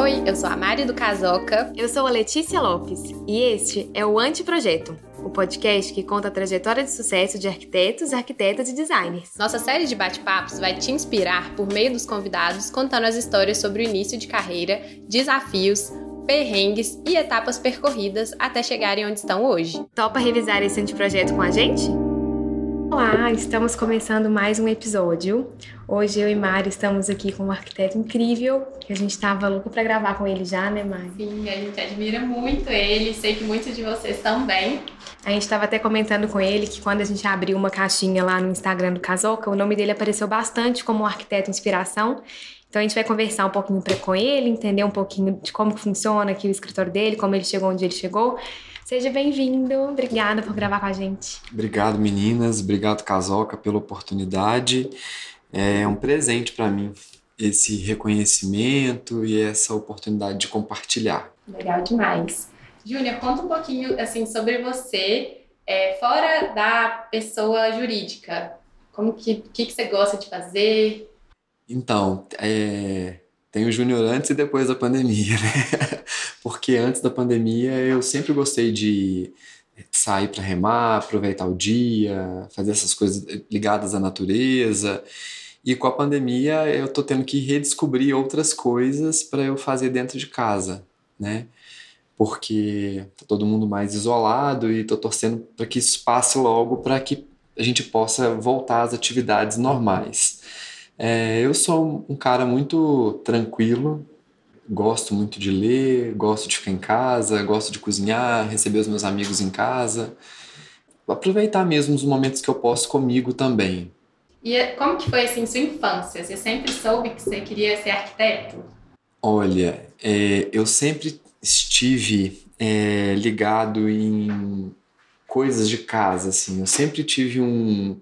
Oi, eu sou a Mari do Casoca. Eu sou a Letícia Lopes e este é o Anteprojeto, o podcast que conta a trajetória de sucesso de arquitetos, arquitetas e designers. Nossa série de bate-papos vai te inspirar por meio dos convidados contando as histórias sobre o início de carreira, desafios, perrengues e etapas percorridas até chegarem onde estão hoje. Topa revisar esse anteprojeto com a gente? Olá, estamos começando mais um episódio. Hoje eu e Mari estamos aqui com um arquiteto incrível, que a gente estava louco para gravar com ele já, né, Mari? Sim, a gente admira muito ele, sei que muitos de vocês também. A gente estava até comentando com ele que quando a gente abriu uma caixinha lá no Instagram do Casoca, o nome dele apareceu bastante como um arquiteto inspiração. Então a gente vai conversar um pouquinho com ele, entender um pouquinho de como funciona aqui o escritório dele, como ele chegou onde ele chegou. Seja bem-vindo. Obrigada por gravar com a gente. Obrigado, meninas. Obrigado, Casoca, pela oportunidade. É um presente para mim esse reconhecimento e essa oportunidade de compartilhar. Legal demais. Júnior, conta um pouquinho assim sobre você, é, fora da pessoa jurídica. Como que, que, que você gosta de fazer? Então, é, tem o Júnior antes e depois da pandemia, né? Porque antes da pandemia eu sempre gostei de sair para remar, aproveitar o dia, fazer essas coisas ligadas à natureza. E com a pandemia eu tô tendo que redescobrir outras coisas para eu fazer dentro de casa, né? Porque tá todo mundo mais isolado e tô torcendo para que isso passe logo para que a gente possa voltar às atividades normais. É, eu sou um cara muito tranquilo, gosto muito de ler, gosto de ficar em casa, gosto de cozinhar, receber os meus amigos em casa, aproveitar mesmo os momentos que eu posso comigo também. E é, como que foi assim sua infância? Você sempre soube que você queria ser arquiteto? Olha, é, eu sempre estive é, ligado em coisas de casa, assim. Eu sempre tive um,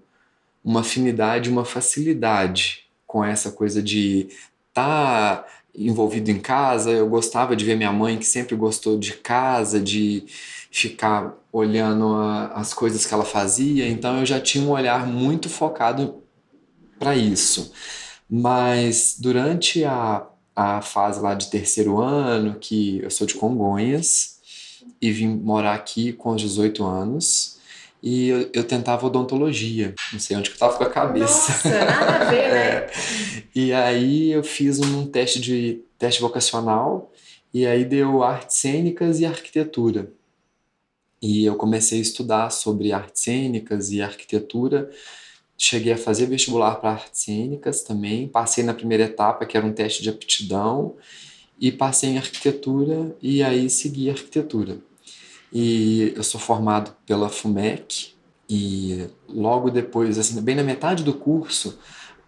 uma afinidade, uma facilidade com essa coisa de estar tá envolvido em casa. Eu gostava de ver minha mãe, que sempre gostou de casa, de ficar olhando a, as coisas que ela fazia. Então eu já tinha um olhar muito focado para isso. Mas durante a, a fase lá de terceiro ano, que eu sou de Congonhas e vim morar aqui com os 18 anos, e eu, eu, tentava odontologia. Não sei onde que eu tava com a cabeça. Nossa, nada a ver, né? é. E aí eu fiz um teste de teste vocacional e aí deu artes cênicas e arquitetura. E eu comecei a estudar sobre artes cênicas e arquitetura. Cheguei a fazer vestibular para artes cênicas também. Passei na primeira etapa, que era um teste de aptidão, e passei em arquitetura e aí segui arquitetura. E eu sou formado pela FUMEC e logo depois, assim, bem na metade do curso,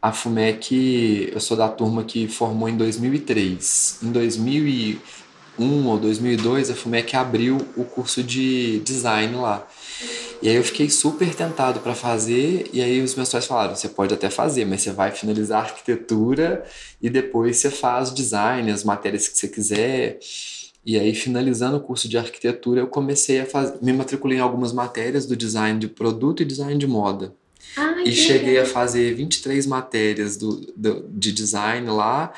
a FUMEC, eu sou da turma que formou em 2003. Em 2001 ou 2002, a FUMEC abriu o curso de design lá. E aí eu fiquei super tentado para fazer, e aí os meus pais falaram: você pode até fazer, mas você vai finalizar arquitetura e depois você faz design, as matérias que você quiser. E aí, finalizando o curso de arquitetura, eu comecei a fazer, me matriculei em algumas matérias do design de produto e design de moda. Ai, e cheguei a fazer 23 matérias do, do, de design lá.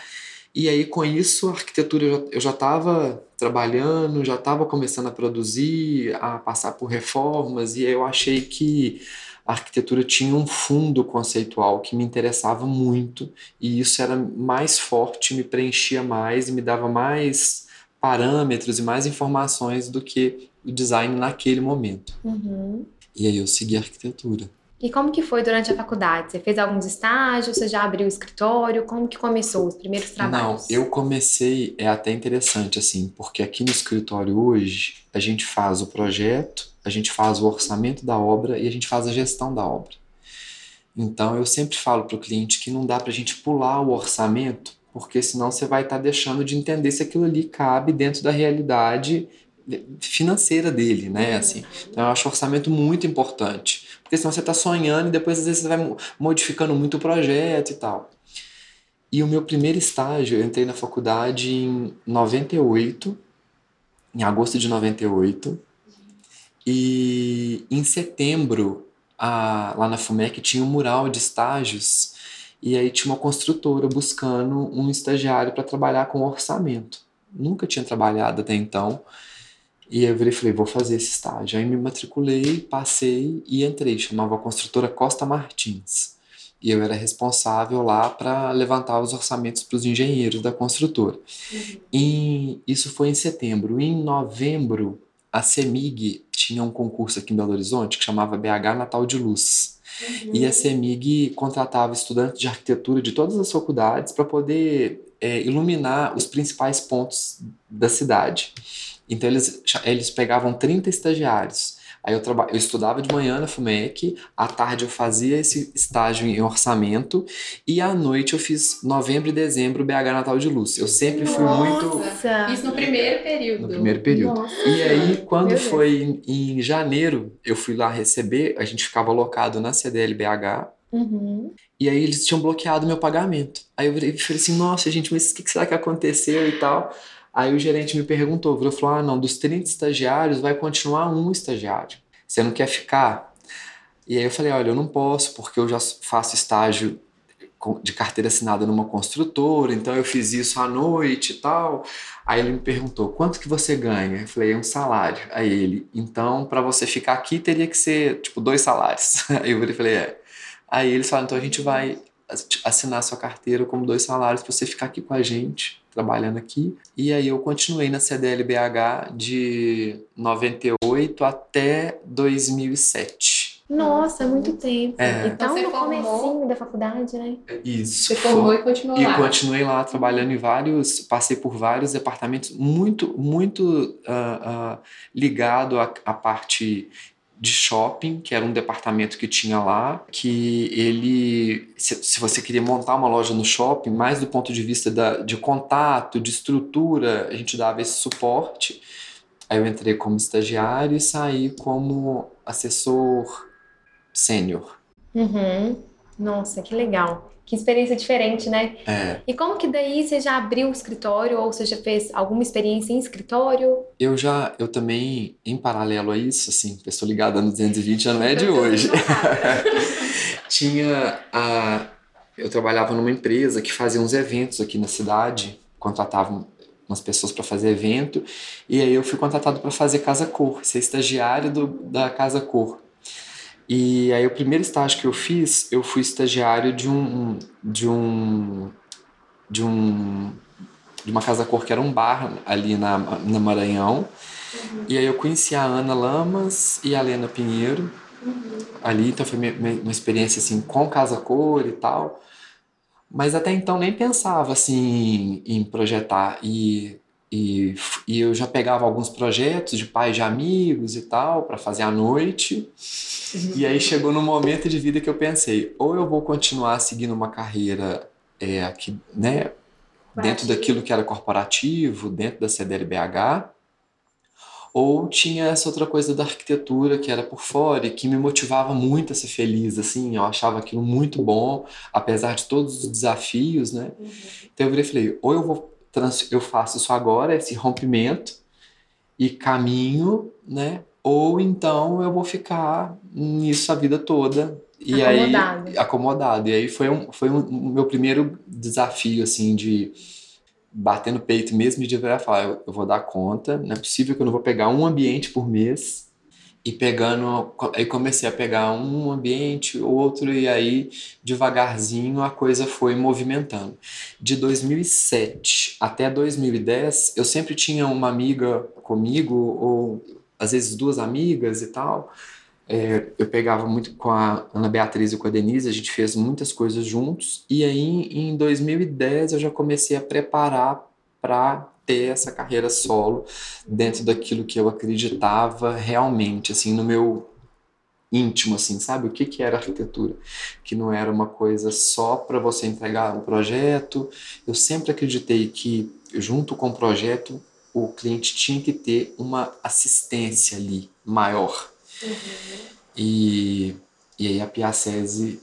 E aí, com isso, a arquitetura eu já estava trabalhando, já estava começando a produzir, a passar por reformas, e aí eu achei que a arquitetura tinha um fundo conceitual que me interessava muito, e isso era mais forte, me preenchia mais e me dava mais parâmetros e mais informações do que o design naquele momento. Uhum. E aí eu segui arquitetura. E como que foi durante a faculdade? Você fez alguns estágios? Você já abriu o escritório? Como que começou os primeiros trabalhos? Não, eu comecei, é até interessante assim, porque aqui no escritório hoje a gente faz o projeto, a gente faz o orçamento da obra e a gente faz a gestão da obra. Então eu sempre falo para o cliente que não dá para a gente pular o orçamento porque senão você vai estar tá deixando de entender se aquilo ali cabe dentro da realidade financeira dele, né? Uhum. Assim, então eu acho orçamento muito importante, porque senão você está sonhando e depois às vezes você vai modificando muito o projeto e tal. E o meu primeiro estágio, eu entrei na faculdade em 98, em agosto de 98, e em setembro, a, lá na FUMEC tinha um mural de estágios E aí tinha uma construtora buscando um estagiário para trabalhar com orçamento. Nunca tinha trabalhado até então. E eu virei falei, vou fazer esse estágio. Aí me matriculei, passei e entrei. Chamava a construtora Costa Martins. E eu era responsável lá para levantar os orçamentos para os engenheiros da construtora. Uhum. E isso foi em setembro. Em novembro, a CEMIG tinha um concurso aqui em Belo Horizonte que chamava BH Natal de Luz. Uhum. E a CEMIG contratava estudantes de arquitetura de todas as faculdades para poder é, iluminar os principais pontos da cidade. Então eles, eles pegavam 30 estagiários. Aí eu, traba, eu estudava de manhã na FUMEC, à tarde eu fazia esse estágio em orçamento e à noite eu fiz novembro e dezembro BH Natal de Luz. Eu sempre fui Nossa. muito. Isso no primeiro período. No primeiro período. Nossa. E aí, quando foi em, em, janeiro, eu fui lá receber, a gente ficava alocado na CDL BH. Uhum. E aí eles tinham bloqueado meu pagamento. Aí eu falei assim, nossa, gente, mas o que será que aconteceu e tal? Aí o gerente me perguntou, virou, falou: ah, não, dos 30 estagiários vai continuar um estagiário. Você não quer ficar? E aí eu falei: olha, eu não posso, porque eu já faço estágio de carteira assinada numa construtora, então eu fiz isso à noite e tal. Aí ele me perguntou: quanto que você ganha? Eu falei: é um salário. Aí ele: então para você ficar aqui teria que ser tipo dois salários. Aí eu falei: é. Aí eles falaram: então a gente vai assinar sua carteira como dois salários para você ficar aqui com a gente trabalhando aqui. E aí eu continuei na CDLBH de 98 até 2007. Nossa, é muito tempo. É. Então, Você no formou? comecinho da faculdade, né? Isso. Você formou e continuou E lá. continuei lá trabalhando em vários, passei por vários departamentos, muito, muito ah, ah, ligado à, à parte de shopping, que era um departamento que tinha lá, que ele, se, se você queria montar uma loja no shopping, mais do ponto de vista da, de contato, de estrutura, a gente dava esse suporte. Aí eu entrei como estagiário e saí como assessor sênior. Uhum. Nossa, que legal. Que experiência diferente, né? É. E como que daí você já abriu o escritório ou você já fez alguma experiência em escritório? Eu já, eu também, em paralelo a isso, assim, pessoa ligada no 220 já não é de hoje. Tinha a. Eu trabalhava numa empresa que fazia uns eventos aqui na cidade, contratavam umas pessoas para fazer evento, e aí eu fui contratado para fazer Casa Cor, ser estagiário do, da Casa Cor. E aí o primeiro estágio que eu fiz, eu fui estagiário de um de um de um de uma casa cor que era um bar ali na, na Maranhão. Uhum. E aí eu conheci a Ana Lamas e a Lena Pinheiro uhum. ali, então foi uma experiência assim com casa cor e tal. Mas até então nem pensava assim em projetar e e, e eu já pegava alguns projetos de pais de amigos e tal para fazer à noite. E aí chegou no momento de vida que eu pensei, ou eu vou continuar seguindo uma carreira é, aqui, né, dentro daquilo que era corporativo, dentro da CDLBH, ou tinha essa outra coisa da arquitetura que era por fora e que me motivava muito a ser feliz, assim, eu achava aquilo muito bom, apesar de todos os desafios, né? Uhum. Então eu virei e falei, ou eu vou eu faço isso agora, esse rompimento e caminho, né? Ou então eu vou ficar nisso a vida toda e acomodado. aí acomodado. E aí foi um foi um, meu primeiro desafio assim de bater no peito mesmo e de virar falar, eu, eu vou dar conta, não é possível que eu não vou pegar um ambiente por mês e pegando aí comecei a pegar um ambiente outro e aí devagarzinho a coisa foi movimentando. De 2007 até 2010 eu sempre tinha uma amiga comigo ou às vezes duas amigas e tal. É, eu pegava muito com a Ana Beatriz e com a Denise a gente fez muitas coisas juntos e aí em 2010 eu já comecei a preparar para ter essa carreira solo dentro daquilo que eu acreditava realmente, assim, no meu íntimo, assim, sabe? O que, que era arquitetura? Que não era uma coisa só para você entregar um projeto. Eu sempre acreditei que, junto com o projeto, o cliente tinha que ter uma assistência ali maior. Uhum. E, e aí a Piacese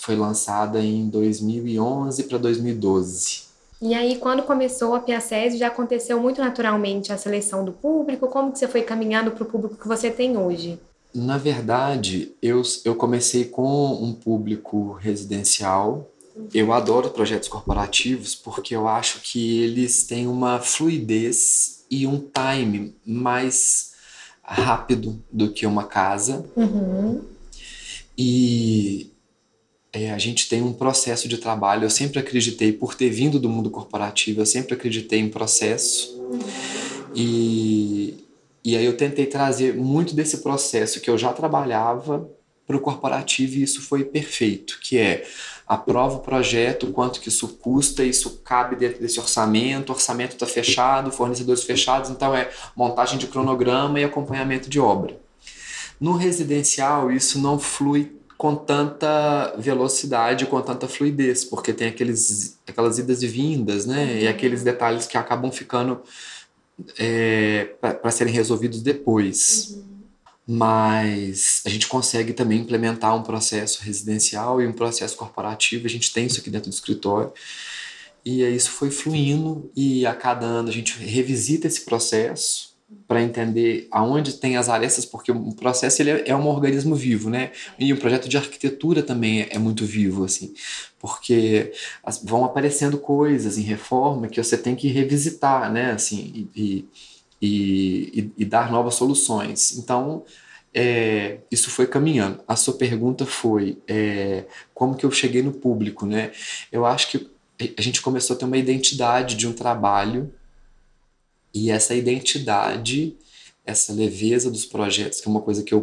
foi lançada em 2011 para 2012. E aí, quando começou a Piacese, já aconteceu muito naturalmente a seleção do público? Como que você foi caminhando para o público que você tem hoje? Na verdade, eu, eu comecei com um público residencial. Eu adoro projetos corporativos porque eu acho que eles têm uma fluidez e um time mais rápido do que uma casa. Uhum. E é, a gente tem um processo de trabalho. Eu sempre acreditei, por ter vindo do mundo corporativo, eu sempre acreditei em processo. E, e aí eu tentei trazer muito desse processo que eu já trabalhava para o corporativo e isso foi perfeito, que é aprova o projeto, quanto que isso custa, isso cabe dentro desse orçamento, orçamento está fechado, fornecedores fechados, então é montagem de cronograma e acompanhamento de obra. No residencial, isso não flui com tanta velocidade, com tanta fluidez, porque tem aqueles, aquelas idas e vindas, né? E aqueles detalhes que acabam ficando é, para serem resolvidos depois. Uhum. Mas a gente consegue também implementar um processo residencial e um processo corporativo. A gente tem isso aqui dentro do escritório. E isso foi fluindo, e a cada ano a gente revisita esse processo para entender aonde tem as arestas, porque o processo ele é, é, um organismo vivo, né? E o projeto de arquitetura também é, é muito vivo, assim, porque vão aparecendo coisas em reforma que você tem que revisitar, né? Assim, e, e, e, e dar novas soluções. Então, é, isso foi caminhando. A sua pergunta foi é, como que eu cheguei no público, né? Eu acho que a gente começou a ter uma identidade de um trabalho e essa identidade, essa leveza dos projetos, que é uma coisa que eu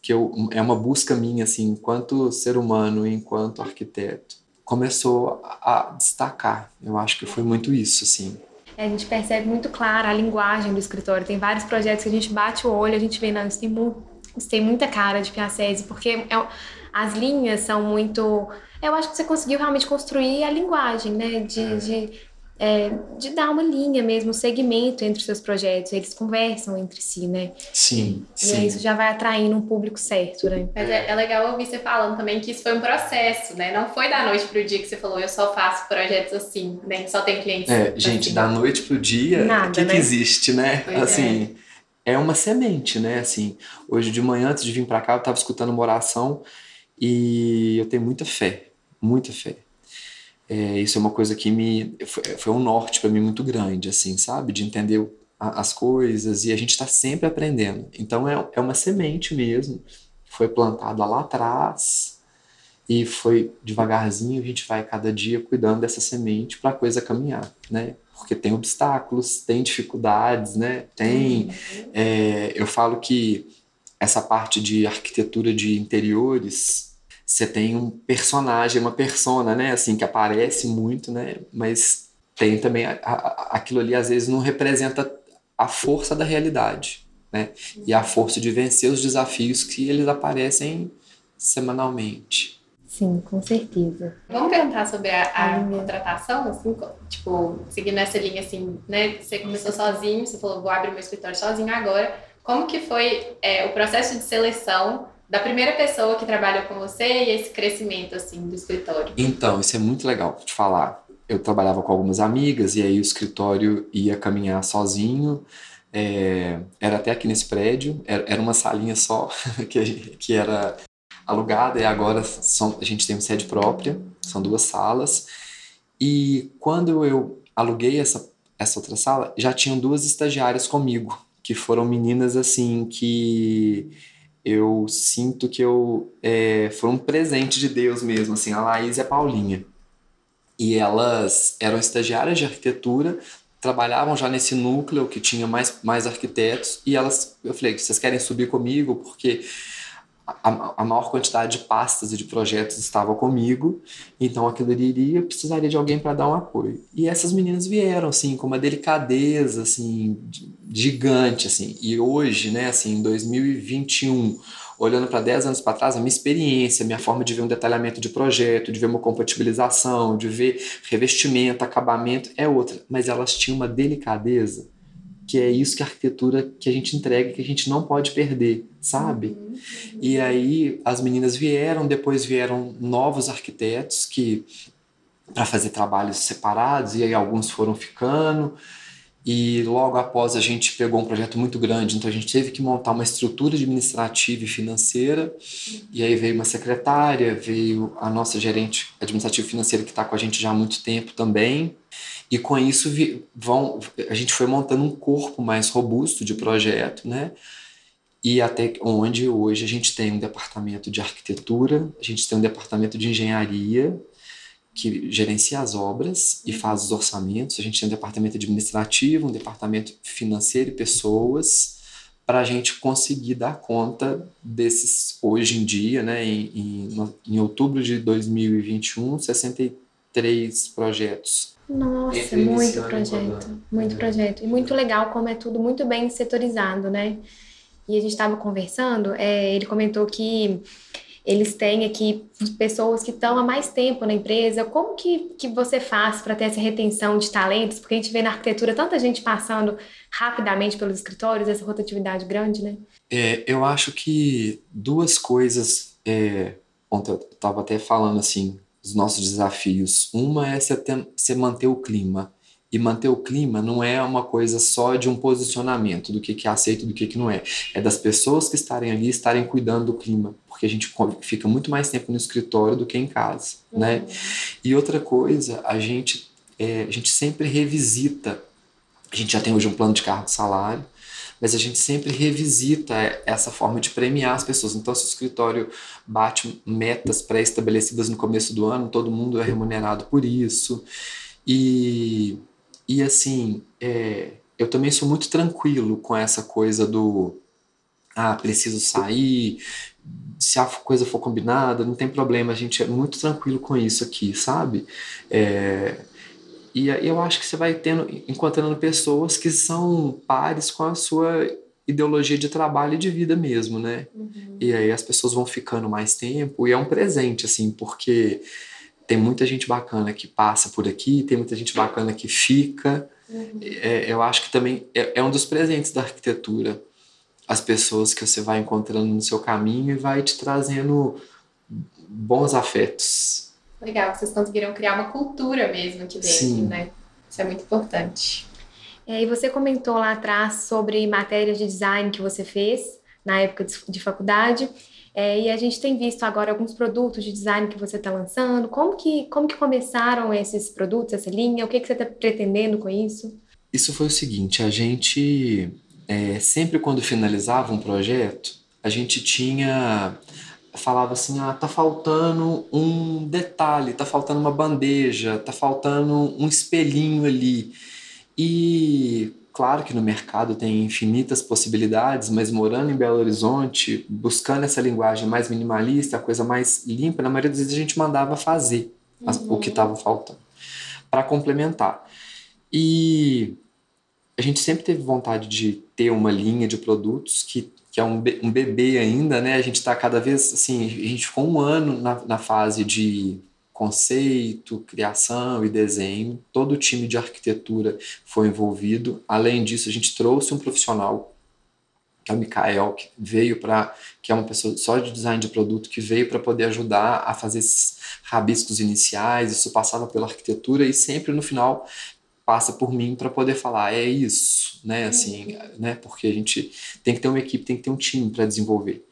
que eu, é uma busca minha assim, enquanto ser humano, enquanto arquiteto, começou a destacar. Eu acho que foi muito isso, assim. É, a gente percebe muito clara a linguagem do escritório. Tem vários projetos que a gente bate o olho, a gente vê, não, isso tem, mu isso tem muita cara de Piacese, porque é, as linhas são muito. Eu acho que você conseguiu realmente construir a linguagem, né? De, é. de é, de dar uma linha mesmo, um segmento entre os seus projetos. Eles conversam entre si, né? Sim. E sim. isso já vai atraindo um público certo, né? Mas é, é, legal ouvir você falando também que isso foi um processo, né? Não foi da noite pro dia que você falou, eu só faço projetos assim, né? Só tem clientes. É, gente, da noite pro dia, o que, né? que existe, né? Pois assim. É. é uma semente, né? Assim, hoje de manhã, antes de vir para cá, eu estava escutando uma oração e eu tenho muita fé, muita fé é, isso é uma coisa que me foi, foi um norte para mim muito grande, assim, sabe? De entender as coisas e a gente está sempre aprendendo. Então é, é uma semente mesmo, foi plantada lá atrás e foi devagarzinho a gente vai cada dia cuidando dessa semente para a coisa caminhar, né? Porque tem obstáculos, tem dificuldades, né? Tem, uhum. é, eu falo que essa parte de arquitetura de interiores você tem um personagem, uma persona, né, assim, que aparece muito, né, mas tem também a, a, aquilo ali às vezes não representa a força da realidade, né, e a força de vencer os desafios que eles aparecem semanalmente. Sim, com certeza. Vamos perguntar sobre a, a contratação, assim, tipo, seguindo essa linha, assim, né? Você começou sozinho, você falou, vou abrir meu escritório sozinho agora. Como que foi é, o processo de seleção da primeira pessoa que trabalhou com você e esse crescimento assim do escritório? Então, isso é muito legal de falar. Eu trabalhava com algumas amigas e aí o escritório ia caminhar sozinho. É, era até aqui nesse prédio, era, era uma salinha só que, que era alugada e agora são, a gente tem uma sede própria, são duas salas. E quando eu aluguei essa, essa outra sala, já tinham duas estagiárias comigo, que foram meninas assim que eu sinto que eu é, foi um presente de Deus mesmo, assim, a Laís e a Paulinha. E elas eram estagiárias de arquitetura, trabalhavam já nesse núcleo que tinha mais, mais arquitetos, e elas, eu falei, vocês querem subir comigo? Porque a, a, maior quantidade de pastas e de projetos estava comigo, então aquilo ali iria, precisaria de alguém para dar um apoio. E essas meninas vieram, assim, com uma delicadeza, assim, gigante, assim. E hoje, né, assim, em 2021, olhando para 10 anos para trás, a minha experiência, a minha forma de ver um detalhamento de projeto, de ver uma compatibilização, de ver revestimento, acabamento, é outra. Mas elas tinham uma delicadeza que é isso que a arquitetura que a gente entrega, que a gente não pode perder, sabe? Uhum. E aí as meninas vieram, depois vieram novos arquitetos que para fazer trabalhos separados e aí alguns foram ficando E logo após a gente pegou um projeto muito grande, então a gente teve que montar uma estrutura administrativa e financeira. E aí veio uma secretária, veio a nossa gerente administrativa e financeira que está com a gente já há muito tempo também. E com isso vão, a gente foi montando um corpo mais robusto de projeto, né? E até onde hoje a gente tem um departamento de arquitetura, a gente tem um departamento de engenharia, que gerencia as obras e faz os orçamentos. A gente tem um departamento administrativo, um departamento financeiro e pessoas para a gente conseguir dar conta desses, hoje em dia, né, em, em, em outubro de 2021, 63 projetos. Nossa, muito projeto, muito projeto. E muito legal como é tudo muito bem setorizado, né? E a gente estava conversando, é, ele comentou que eles têm aqui pessoas que estão há mais tempo na empresa. Como que, que você faz para ter essa retenção de talentos? Porque a gente vê na arquitetura tanta gente passando rapidamente pelos escritórios, essa rotatividade grande, né? É, eu acho que duas coisas. É, ontem eu estava até falando assim, os nossos desafios. Uma é você manter o clima. E manter o clima não é uma coisa só de um posicionamento do que, que é aceito do que, que não é. É das pessoas que estarem ali estarem cuidando do clima. Porque a gente fica muito mais tempo no escritório do que em casa. Uhum. Né? E outra coisa, a gente, é, a gente sempre revisita. A gente já tem hoje um plano de cargo de salário, mas a gente sempre revisita essa forma de premiar as pessoas. Então, se o escritório bate metas pré-estabelecidas no começo do ano, todo mundo é remunerado por isso. E e assim, é, eu também sou muito tranquilo com essa coisa do ah, preciso sair, se a coisa for combinada, não tem problema, a gente é muito tranquilo com isso aqui, sabe? É, e eu acho que você vai tendo, encontrando pessoas que são pares com a sua ideologia de trabalho e de vida mesmo, né? Uhum. E aí as pessoas vão ficando mais tempo e é um presente, assim, porque tem muita gente bacana que passa por aqui, tem muita gente bacana que fica. Uhum. É, eu acho que também é, é, um dos presentes da arquitetura. As pessoas que você vai encontrando no seu caminho e vai te trazendo bons afetos. Legal, vocês conseguiram criar uma cultura mesmo aqui dentro, Sim. né? Isso é muito importante. É, e você comentou lá atrás sobre matérias de design que você fez na época de, de faculdade. É, e a gente tem visto agora alguns produtos de design que você está lançando. Como que, como que começaram esses produtos, essa linha? O que, que você está pretendendo com isso? Isso foi o seguinte, a gente, é, sempre quando finalizava um projeto, a gente tinha falava assim, ah, tá faltando um detalhe, tá faltando uma bandeja, tá faltando um espelhinho ali. E Claro que no mercado tem infinitas possibilidades, mas morando em Belo Horizonte, buscando essa linguagem mais minimalista, a coisa mais limpa, na maioria das vezes a gente mandava fazer uhum. o que estava faltando para complementar. E a gente sempre teve vontade de ter uma linha de produtos que, que é um, um bebê ainda, né? A gente está cada vez assim, a gente ficou um ano na, na fase de conceito, criação e desenho. Todo o time de arquitetura foi envolvido. Além disso, a gente trouxe um profissional, que é o Mikael, que veio para, que é uma pessoa só de design de produto, que veio para poder ajudar a fazer esses rabiscos iniciais. Isso passava pela arquitetura e sempre no final passa por mim para poder falar é isso, né? Assim, né? Porque a gente tem que ter uma equipe, tem que ter um time para desenvolver.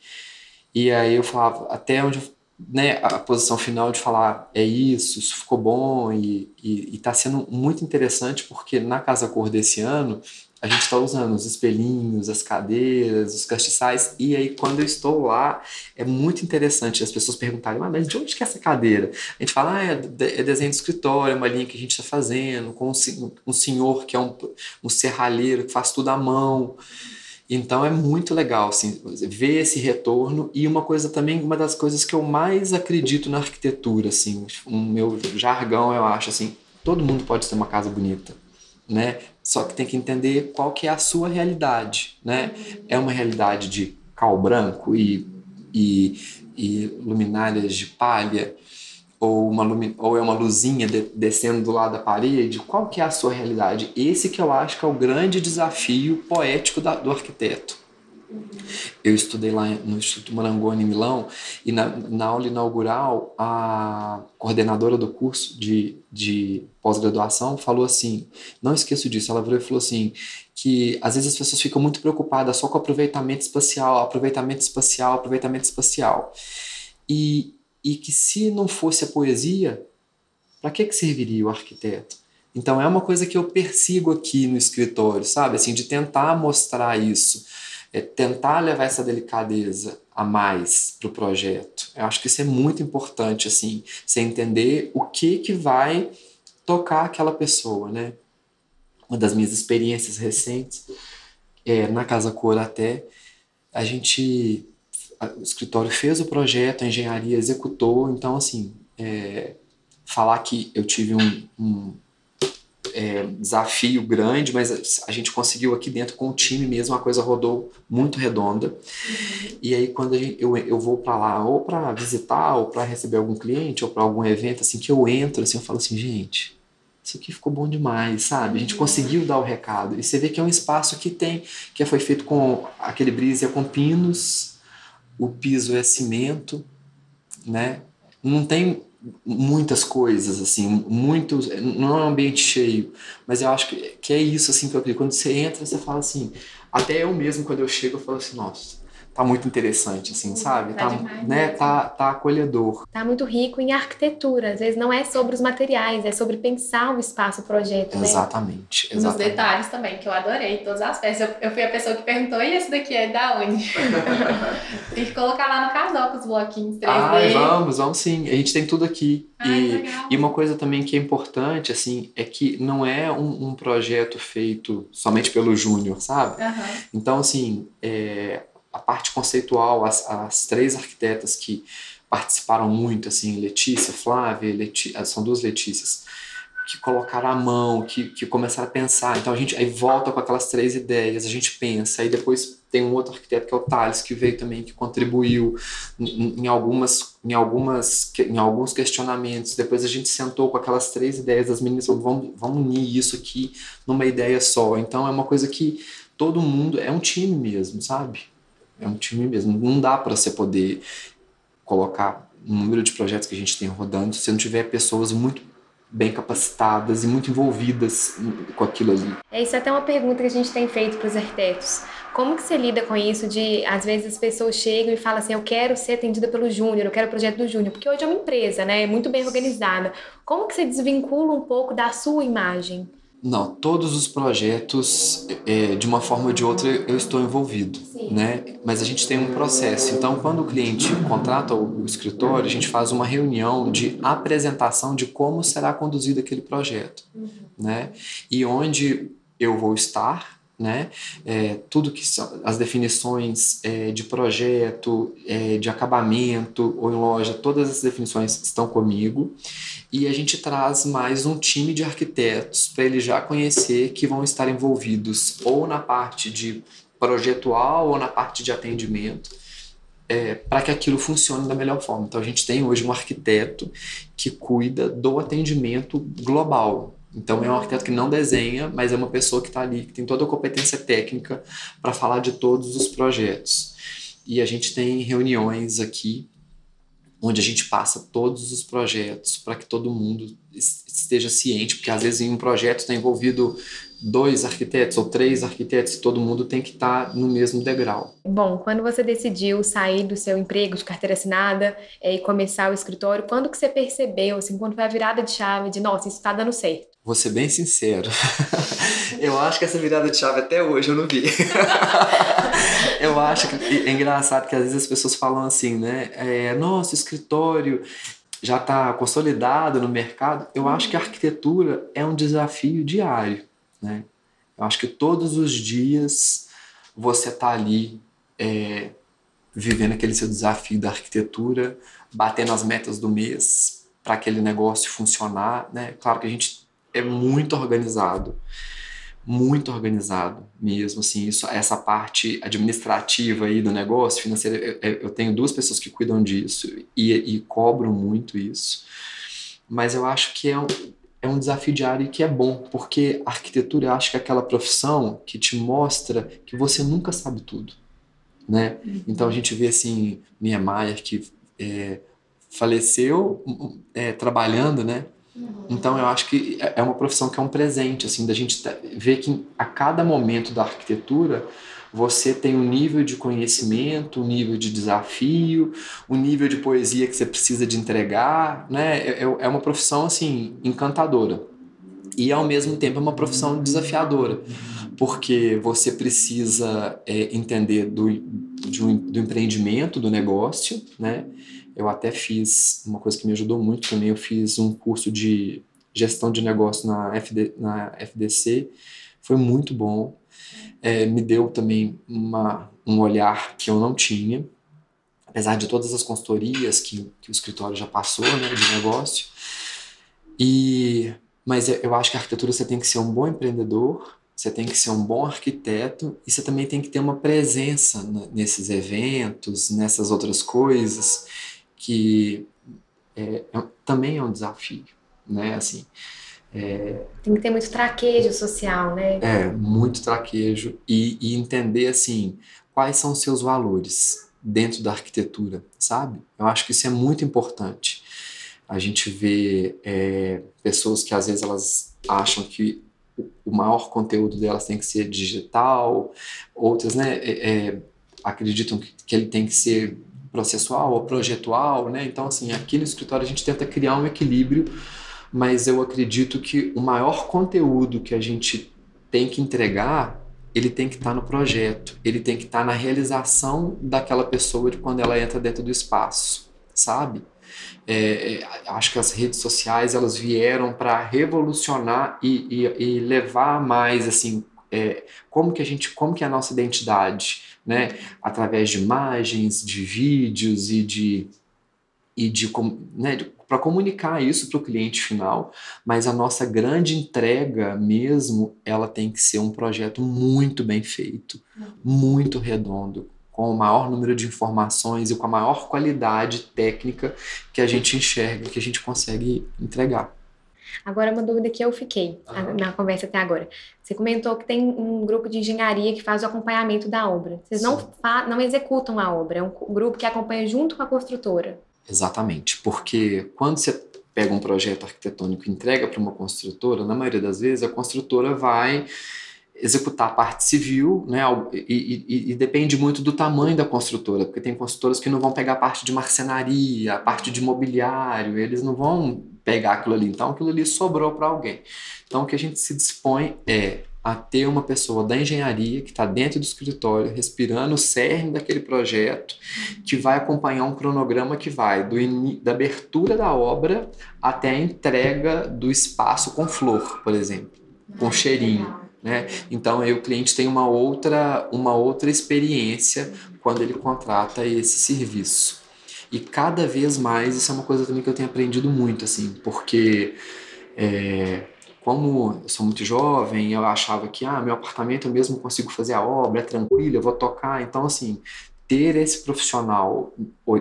E aí eu falava até onde eu né, a posição final de falar é isso, isso ficou bom e está sendo muito interessante porque na Casa Cor desse ano a gente está usando os espelhinhos, as cadeiras, os castiçais e aí quando eu estou lá é muito interessante as pessoas perguntarem ah, mas de onde que é essa cadeira? A gente fala ah, é, é desenho de escritório, é uma linha que a gente está fazendo com um, senhor que é um, um serralheiro que faz tudo à mão então é muito legal assim, ver esse retorno e uma coisa também, uma das coisas que eu mais acredito na arquitetura, assim, o meu jargão eu acho assim, todo mundo pode ter uma casa bonita, né? Só que tem que entender qual que é a sua realidade, né? É uma realidade de cal branco e, e, e luminárias de palha, ou, uma ou é uma luzinha de, descendo do lado da parede, qual que é a sua realidade? Esse que eu acho que é o grande desafio poético da, do arquiteto, Eu estudei lá no Instituto Marangoni, em Milão, e na, na aula inaugural, a coordenadora do curso de, de pós-graduação falou assim: não esqueço disso, ela virou e falou assim: que às vezes as pessoas ficam muito preocupadas só com aproveitamento espacial, aproveitamento espacial, aproveitamento espacial. E, e que se não fosse a poesia, para que, que serviria o arquiteto? Então é uma coisa que eu persigo aqui no escritório, sabe? Assim, de tentar mostrar isso, é tentar levar essa delicadeza a mais para o projeto. Eu acho que isso é muito importante, assim, você entender o que que vai tocar aquela pessoa, né? Uma das minhas experiências recentes é na Casa Cor até a gente o escritório fez o projeto, a engenharia executou, então assim é, falar que eu tive um, um é, desafio grande, mas a gente conseguiu aqui dentro com o time mesmo, a coisa rodou muito redonda. E aí quando eu, eu vou para lá, ou para visitar, ou para receber algum cliente, ou para algum evento, assim, que eu entro, assim, eu falo assim, gente, isso aqui ficou bom demais, sabe? A gente conseguiu dar o recado. E você vê que é um espaço que tem, que foi feito com aquele brise é com pinos, o piso é cimento, né? Não tem muitas coisas, assim, muitos, não é um ambiente cheio, mas eu acho que, que é isso, assim, que eu. Quando você entra, você fala assim, até eu mesmo, quando eu chego, eu falo assim, nossa, tá muito interessante, assim, sabe? Tá, tá demais, né? Tá, tá acolhedor. Tá muito rico em arquitetura. Às vezes não é sobre os materiais, é sobre pensar o espaço, o projeto, né? Exatamente. Nos detalhes também, que eu adorei, todas as peças. Eu, eu fui a pessoa que perguntou, e esse daqui é da onde? tem que colocar lá no casal os bloquinhos 3D. Ah, vamos, vamos sim. A gente tem tudo aqui. Ai, e, legal. e uma coisa também que é importante, assim, é que não é um, um projeto feito somente pelo Júnior, sabe? Uhum. Então, assim, é, a parte conceitual, as, as três arquitetas que participaram muito, assim, Letícia, Flávia, Leti, são duas Letícias, que colocaram a mão, que, que começaram a pensar. Então a gente aí volta com aquelas três ideias, a gente pensa, aí depois tem um outro arquiteto que é o Thales, que veio também, que contribuiu em, em, algumas, em, algumas, em alguns questionamentos. Depois a gente sentou com aquelas três ideias das meninas, vamos, vamos unir isso aqui numa ideia só. Então é uma coisa que todo mundo, é um time mesmo, sabe? É um time mesmo. Não dá para você poder colocar o número de projetos que a gente tem rodando se não tiver pessoas muito bem capacitadas e muito envolvidas com aquilo ali. É isso é até uma pergunta que a gente tem feito para os arquitetos. Como que você lida com isso de, às vezes, as pessoas chegam e falam assim, eu quero ser atendida pelo Júnior, eu quero o projeto do Júnior, porque hoje é uma empresa, né, é muito bem organizada. Como que você desvincula um pouco da sua imagem? Não, todos os projetos, é, de uma forma ou de outra, eu estou envolvido, Sim. né? Mas a gente tem um processo. Então, quando o cliente contrata o escritório, a gente faz uma reunião de apresentação de como será conduzido aquele projeto, uhum. né? E onde eu vou estar, né? É, tudo que são as definições é, de projeto, é, de acabamento ou em loja, todas as definições estão comigo e a gente traz mais um time de arquitetos para ele já conhecer que vão estar envolvidos ou na parte de projetual ou na parte de atendimento. É, para que aquilo funcione da melhor forma. Então, a gente tem hoje um arquiteto que cuida do atendimento global, então é um arquiteto que não desenha, mas é uma pessoa que está ali, que tem toda a competência técnica para falar de todos os projetos. E a gente tem reuniões aqui onde a gente passa todos os projetos para que todo mundo esteja ciente, porque às vezes em um projeto está envolvido dois arquitetos ou três arquitetos e todo mundo tem que estar tá no mesmo degrau. Bom, quando você decidiu sair do seu emprego de carteira assinada é, e começar o escritório, quando que você percebeu, assim, quando foi a virada de chave de, nossa, isso está dando certo? Vou ser bem sincero. eu acho que essa virada de chave até hoje eu não vi. eu acho que é engraçado que às vezes as pessoas falam assim, né? É, Nossa, escritório já está consolidado no mercado. Eu acho que a arquitetura é um desafio diário. Né? Eu acho que todos os dias você está ali é, vivendo aquele seu desafio da arquitetura, batendo as metas do mês para aquele negócio funcionar. Né? Claro que a gente é muito organizado, muito organizado mesmo, assim, isso, essa parte administrativa aí do negócio financeiro, eu, eu tenho duas pessoas que cuidam disso e, e cobram muito isso, mas eu acho que é um, é um desafio diário e que é bom, porque a arquitetura eu acho que é aquela profissão que te mostra que você nunca sabe tudo. né? Uhum. Então a gente vê assim Niemeyer que é, faleceu é, trabalhando, né? Então eu acho que é, é uma profissão que é um presente assim da gente ver que a cada momento da arquitetura você tem um nível de conhecimento, um nível de desafio, um nível de poesia que você precisa de entregar, né? É, é, é uma profissão assim encantadora e ao mesmo tempo é uma profissão desafiadora porque você precisa é, entender do, um, do empreendimento, do negócio, né? Eu até fiz uma coisa que me ajudou muito também, eu fiz um curso de gestão de negócio na, FD, na FDC, foi muito bom, é, me deu também uma, um olhar que eu não tinha, apesar de todas as consultorias que, que o escritório já passou, né, de negócio, e mas eu acho que a arquitetura você tem que ser um bom empreendedor, você tem que ser um bom arquiteto e você também tem que ter uma presença nesses eventos, nessas outras coisas, que é, é, também é um desafio, né? Assim, é, tem que ter muito traquejo social, né? É, muito traquejo e, e entender, assim, quais são os seus valores dentro da arquitetura, sabe? Eu acho que isso é muito importante. A gente vê é, pessoas que às vezes elas acham que o maior conteúdo delas tem que ser digital, outras né, é, é, acreditam que, que, ele tem que ser processual ou projetual, né? Então, assim, aqui no escritório a gente tenta criar um equilíbrio, mas eu acredito que o maior conteúdo que a gente tem que entregar, ele tem que estar tá no projeto, ele tem que estar tá na realização daquela pessoa de quando ela entra dentro do espaço, sabe? É, é, acho que as redes sociais elas vieram para revolucionar e, e, e, levar mais assim é, como que a gente como que é a nossa identidade né através de imagens de vídeos e de e de, né, para comunicar isso para o cliente final, mas a nossa grande entrega mesmo, ela tem que ser um projeto muito bem feito, muito redondo, com o maior número de informações e com a maior qualidade técnica que a gente enxerga, que a gente consegue entregar. Agora, uma dúvida que eu fiquei uhum. na conversa até agora. Você comentou que tem um grupo de engenharia que faz o acompanhamento da obra. Vocês não, não executam a obra, é um grupo que acompanha junto com a construtora. Exatamente, porque quando você pega um projeto arquitetônico e entrega para uma construtora, na maioria das vezes a construtora vai executar a parte civil, né? E, e, e, depende muito do tamanho da construtora, porque tem construtoras que não vão pegar a parte de marcenaria, a parte de mobiliário, eles não vão pegar aquilo ali. Então, aquilo ali sobrou para alguém. Então, o que a gente se dispõe é a ter uma pessoa da engenharia que está dentro do escritório, respirando o cerne daquele projeto, que vai acompanhar um cronograma que vai do da abertura da obra até a entrega do espaço com flor, por exemplo, com cheirinho. Né? Então aí o cliente tem uma outra, uma outra experiência quando ele contrata esse serviço. E cada vez mais isso é uma coisa também que eu tenho aprendido muito, assim, porque é, como eu sou muito jovem, eu achava que ah, meu apartamento eu mesmo consigo fazer a obra, é tranquilo, eu vou tocar. Então, assim, ter esse profissional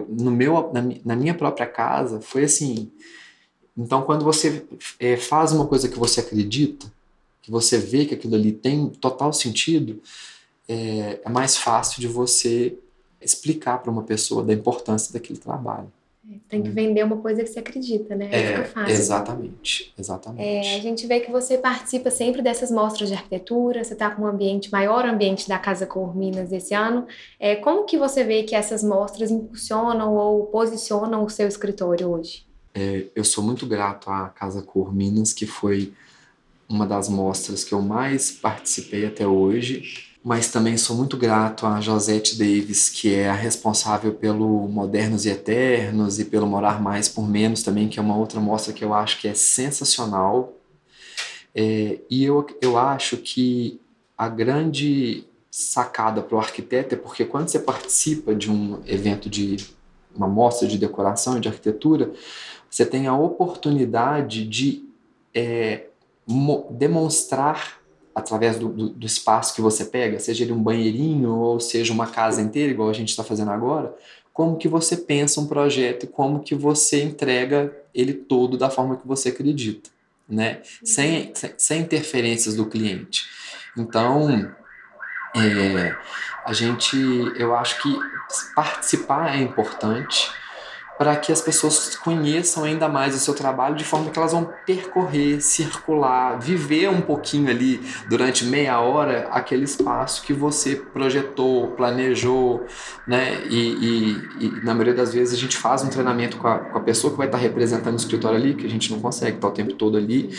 no meu, na, minha própria casa foi assim. Então, quando você é, faz uma coisa que você acredita, que você vê que aquilo ali tem total sentido, é, é mais fácil de você explicar para uma pessoa da importância daquele trabalho. É, tem que vender uma coisa que você acredita, né? É, fácil. Exatamente, exatamente. É, a gente vê que você participa sempre dessas mostras de arquitetura, você está com um ambiente, maior ambiente da Casa Cor Minas esse ano. É, como que você vê que essas mostras impulsionam ou posicionam o seu escritório hoje? É, eu sou muito grato à Casa Cor Minas, que foi uma das mostras que eu mais participei até hoje, mas também sou muito grato a Josette Davis, que é a responsável pelo Modernos e Eternos e pelo Morar Mais por Menos também, que é uma outra mostra que eu acho que é sensacional. É, e eu, eu acho que a grande sacada para o arquiteto é porque quando você participa de um evento de uma mostra de decoração e de arquitetura, você tem a oportunidade de é, demonstrar através do, do, do, espaço que você pega, seja ele um banheirinho ou seja uma casa inteira, igual a gente está fazendo agora, como que você pensa um projeto e como que você entrega ele todo da forma que você acredita, né? Sem, sem, sem interferências do cliente. Então, É, a gente, eu acho que participar é importante para que as pessoas conheçam ainda mais o seu trabalho de forma que elas vão percorrer, circular, viver um pouquinho ali durante meia hora aquele espaço que você projetou, planejou, né? E, e, e na maioria das vezes a gente faz um treinamento com a, com a, pessoa que vai estar representando o escritório ali, que a gente não consegue estar o tempo todo ali,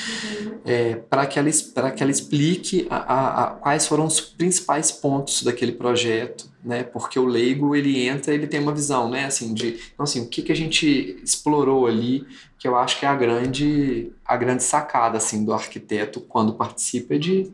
é, para que, ela, que ela explique a, a, a, quais foram os principais pontos daquele projeto, né? Porque o leigo ele entra, ele tem uma visão, né? Assim de, então, assim, o que que a gente explorou ali, que eu acho que é a grande a grande sacada assim do arquiteto quando participa é de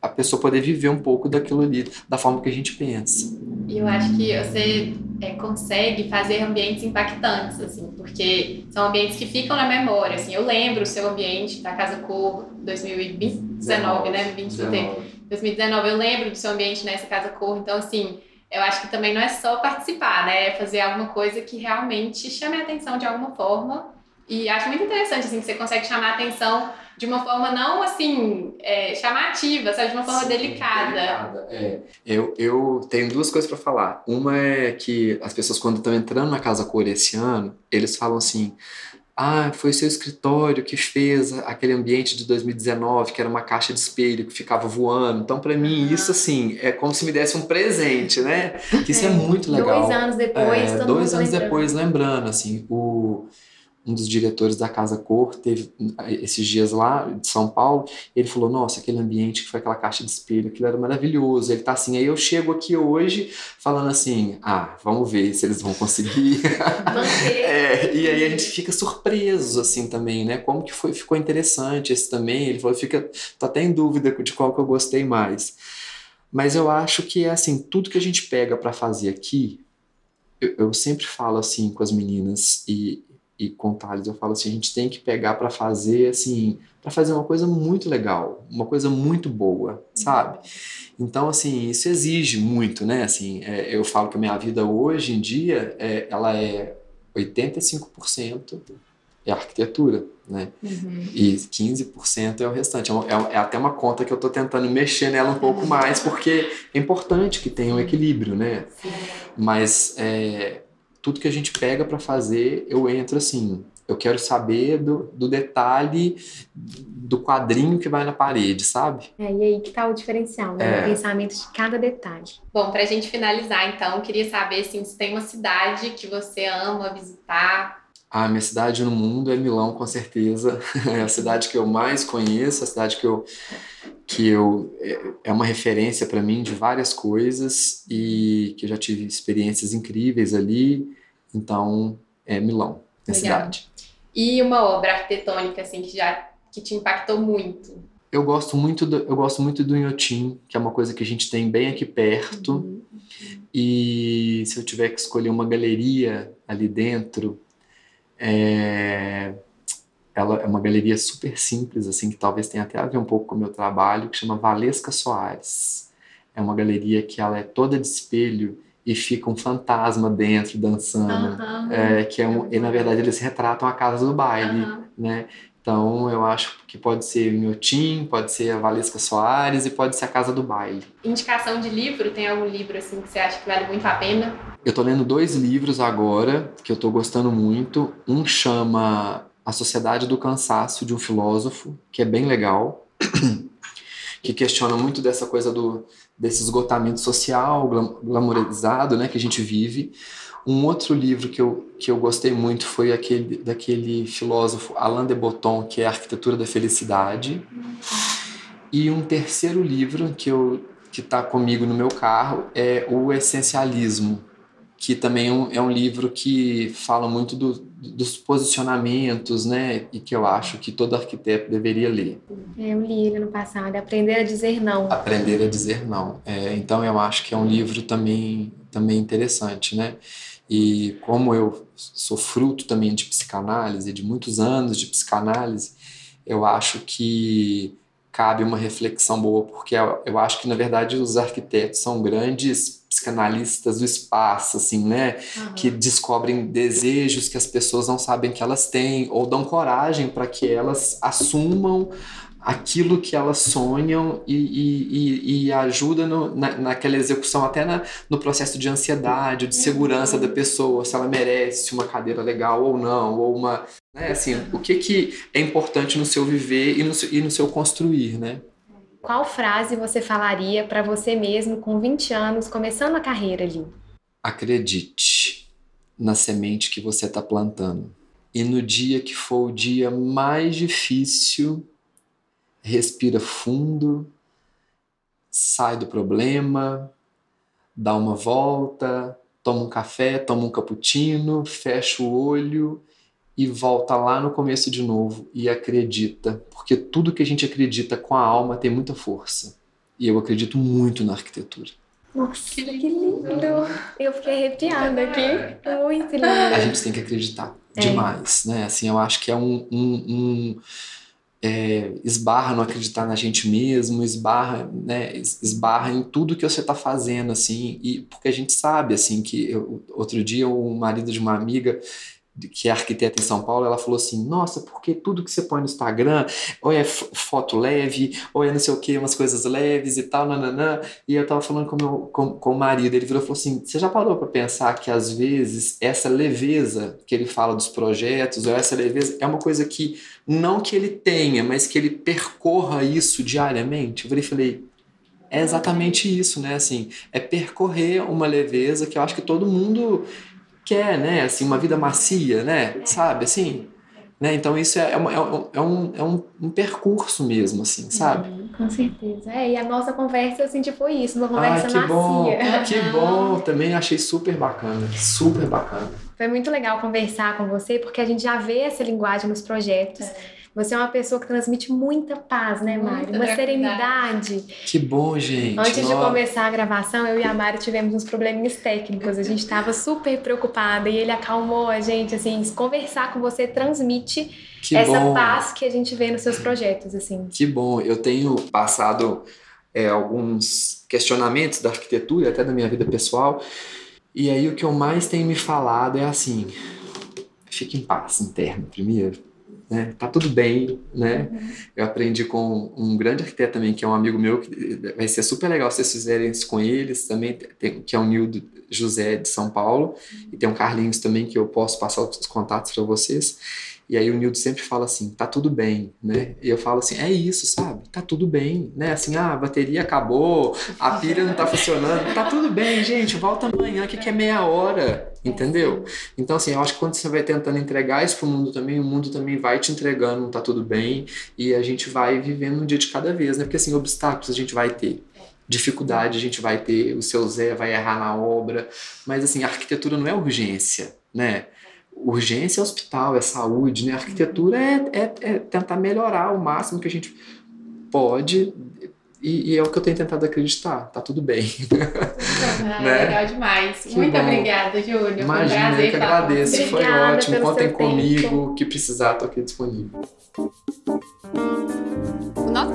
a pessoa poder viver um pouco daquilo ali, da forma que a gente pensa. E eu acho que você é, consegue fazer ambientes impactantes, assim, porque são ambientes que ficam na memória, assim. Eu lembro o seu ambiente da Casa Cor 2019, né? 20 do tempo 2019 eu lembro do seu ambiente nessa Casa Cor, então assim, eu acho que também não é só participar, né? É fazer alguma coisa que realmente chame a atenção de alguma forma. E acho muito interessante, assim, que você consegue chamar a atenção de uma forma não, assim, é, chamativa, sabe? De uma forma Sim, delicada. delicada. É. Eu, eu tenho duas coisas para falar. Uma é que as pessoas, quando estão entrando na Casa Cor esse ano, eles falam assim, ah, foi seu escritório que fez aquele ambiente de 2019, que era uma caixa de espelho que ficava voando. Então, para mim, isso assim é como se me desse um presente, né? Que isso é, é muito legal. Dois anos depois, é, dois anos lembrando. depois, lembrando assim, o um dos diretores da Casa Cor teve esses dias lá de São Paulo, ele falou: "Nossa, aquele ambiente que foi aquela caixa de espelho, aquilo era maravilhoso". Ele tá assim, aí eu chego aqui hoje falando assim: "Ah, vamos ver se eles vão conseguir". é, e aí a gente fica surpreso assim também, né? Como que foi, ficou interessante esse também. Ele falou: "Fica, tô até em dúvida de qual que eu gostei mais". Mas eu acho que é assim, tudo que a gente pega para fazer aqui, eu, eu sempre falo assim com as meninas e e com Thales, eu falo assim, a gente tem que pegar para fazer assim, para fazer uma coisa muito legal, uma coisa muito boa, sabe? Então assim, isso exige muito, né? Assim, é, eu falo que a minha vida hoje em dia, é, ela é 85% é arquitetura, né? Uhum. E 15% é o restante. É, é, é, até uma conta que eu estou tentando mexer nela um pouco mais, porque é importante que tenha um equilíbrio, né? Sim. Mas é, tudo que a gente pega para fazer, eu entro assim. Eu quero saber do, do detalhe do quadrinho que vai na parede, sabe? É, e aí que tá o diferencial, né? É. O pensamento de cada detalhe. Bom, pra gente finalizar, então, queria saber assim, se tem uma cidade que você ama visitar. A minha cidade no mundo é Milão, com certeza. É a cidade que eu mais conheço, a cidade que eu que eu é, é uma referência para mim de várias coisas e que eu já tive experiências incríveis ali. Então, é Milão, minha cidade. E uma obra arquitetônica assim que já que te impactou muito? Eu gosto muito do, eu gosto muito do Inhotim, que é uma coisa que a gente tem bem aqui perto. Uhum. E se eu tiver que escolher uma galeria ali dentro, é, ela é uma galeria super simples, assim, que talvez tenha até a ver um pouco com o meu trabalho, que chama Valesca Soares. É uma galeria que ela é toda de espelho e fica um fantasma dentro dançando, uhum. é, que é um, e na verdade eles retratam a casa do baile, uhum. né? Então eu acho que pode ser o Miotim, pode ser a Valesca Soares e pode ser a Casa do Baile. Indicação de livro? Tem algum livro assim que você acha que vale muito a pena? Eu tô lendo dois livros agora que eu tô gostando muito. Um chama a Sociedade do Cansaço, de um filósofo, que é bem legal, que questiona muito dessa coisa do, desse esgotamento social glamourizado né, que a gente vive. Um outro livro que eu, que eu gostei muito foi aquele daquele filósofo Alain de Botton, que é Arquitetura da Felicidade. E um terceiro livro que eu que está comigo no meu carro é O Essencialismo, que também é um, é um livro que fala muito do, dos posicionamentos, né? E que eu acho que todo arquiteto deveria ler. É, eu li ele no passado, Aprender a Dizer Não. Aprender a Dizer Não. É, então eu acho que é um livro também, também interessante, né? E como eu sou fruto também de psicanálise, de muitos anos de psicanálise, eu acho que cabe uma reflexão boa, porque eu acho que, na verdade, os arquitetos são grandes psicanalistas do espaço, assim, né? Uhum. Que descobrem desejos que as pessoas não sabem que elas têm, ou dão coragem para que elas assumam aquilo que elas sonham e, e, e ajuda no, na, naquela execução, até na, no processo de ansiedade, de segurança da pessoa, se ela merece uma cadeira legal ou não, ou uma. Né, assim, o que, que é importante no seu viver e no, e no seu construir, né? Qual frase você falaria para você mesmo com 20 anos, começando a carreira ali? Acredite na semente que você está plantando. E no dia que for o dia mais difícil, respira fundo, sai do problema, dá uma volta, toma um café, toma um cappuccino, fecha o olho e volta lá no começo de novo e acredita, porque tudo que a gente acredita com a alma tem muita força. E eu acredito muito na arquitetura. Nossa, que lindo! Eu fiquei arrepiada aqui. Muito lindo. A gente tem que acreditar é. demais, né? Assim, eu acho que é um, um, um é, esbarra no acreditar na gente mesmo, esbarra, né, esbarra em tudo que você está fazendo, assim, e porque a gente sabe, assim, que eu, outro dia o marido de uma amiga que é arquiteta em São Paulo, ela falou assim: Nossa, porque tudo que você põe no Instagram, ou é foto leve, ou é não sei o que, umas coisas leves e tal, nananã. E eu tava falando com, meu, com, com o marido, ele virou e falou assim: Você já parou para pensar que às vezes essa leveza que ele fala dos projetos, ou essa leveza, é uma coisa que não que ele tenha, mas que ele percorra isso diariamente? Eu falei: É exatamente isso, né? Assim, é percorrer uma leveza que eu acho que todo mundo quer, né? Assim, uma vida macia, né? Sabe, assim? Né? Então isso é, é, uma, é, um, é, um, é um, um, percurso mesmo, assim, sabe? Uhum, com certeza. É, e a nossa conversa, assim, tipo, foi isso, uma conversa ah, que macia. Bom, que bom, também achei super bacana, super bacana. Foi muito legal conversar com você, porque a gente já vê essa linguagem nos projetos. É você é uma pessoa que transmite muita paz, né? Muita uma serenidade. Que bom, gente. Antes Nossa. de começar a gravação, eu e a Mari tivemos uns probleminhas técnicos. A gente estava super preocupada e ele acalmou a gente, assim, conversar com você transmite que essa bom. paz que a gente vê nos seus projetos, assim. Que bom. Eu tenho passado é, alguns questionamentos da arquitetura, até da minha vida pessoal. E aí o que eu mais tenho me falado é assim: fique em paz interna primeiro né? Tá tudo bem, né? Uhum. Eu aprendi com um grande arquiteto também, que é um amigo meu, que vai ser super legal se vocês fizerem isso com eles também, tem, que é o Nildo José de São Paulo, uhum. e tem um Carlinhos também que eu posso passar os contatos para vocês. E aí o Nildo sempre fala assim, tá tudo bem, né? E eu falo assim, é isso, sabe? Tá tudo bem, né? Assim, ah, a bateria acabou, a pilha não tá funcionando, tá tudo bem, gente, volta amanhã que é meia hora, entendeu? Então assim, eu acho que quando você vai tentando entregar isso pro mundo também, o mundo também vai te entregando, tá tudo bem, e a gente vai vivendo um dia de cada vez, né? Porque assim, obstáculos a gente vai ter dificuldade a gente vai ter, o seu Zé vai errar na obra, mas assim, a arquitetura não é urgência, né? Urgência é hospital, é saúde, né? A arquitetura é, é, é tentar melhorar o máximo que a gente pode e, e, é o que eu tenho tentado acreditar. Tá tudo bem. Ah, né? Legal demais. Que Muito bom. obrigada, Júlio. Imagina, eu que agradeço. Foi ótimo. Contem comigo. O que precisar, tô aqui disponível.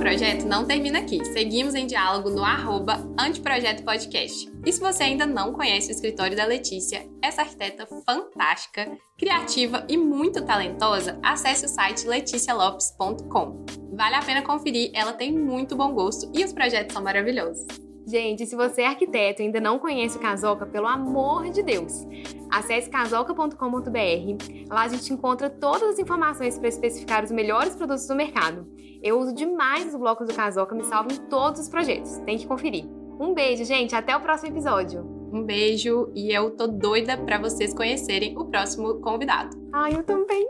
O nosso projeto não termina aqui. Seguimos em diálogo no arroba Anteprojeto Podcast. E se você ainda não conhece o escritório da Letícia, essa arquiteta fantástica, criativa e muito talentosa, acesse o site leticialopes.com. Vale a pena conferir, ela tem muito bom gosto e os projetos são maravilhosos. Gente, se você é arquiteto e ainda não conhece o Casoca, pelo amor de Deus, acesse casoca.com.br. Lá a gente encontra todas as informações para especificar os melhores produtos do mercado. Eu uso demais os blocos do Casoca, me salvam em todos os projetos. Tem que conferir. Um beijo, gente. Até o próximo episódio. Um beijo e eu tô doida para vocês conhecerem o próximo convidado. Ai, eu também.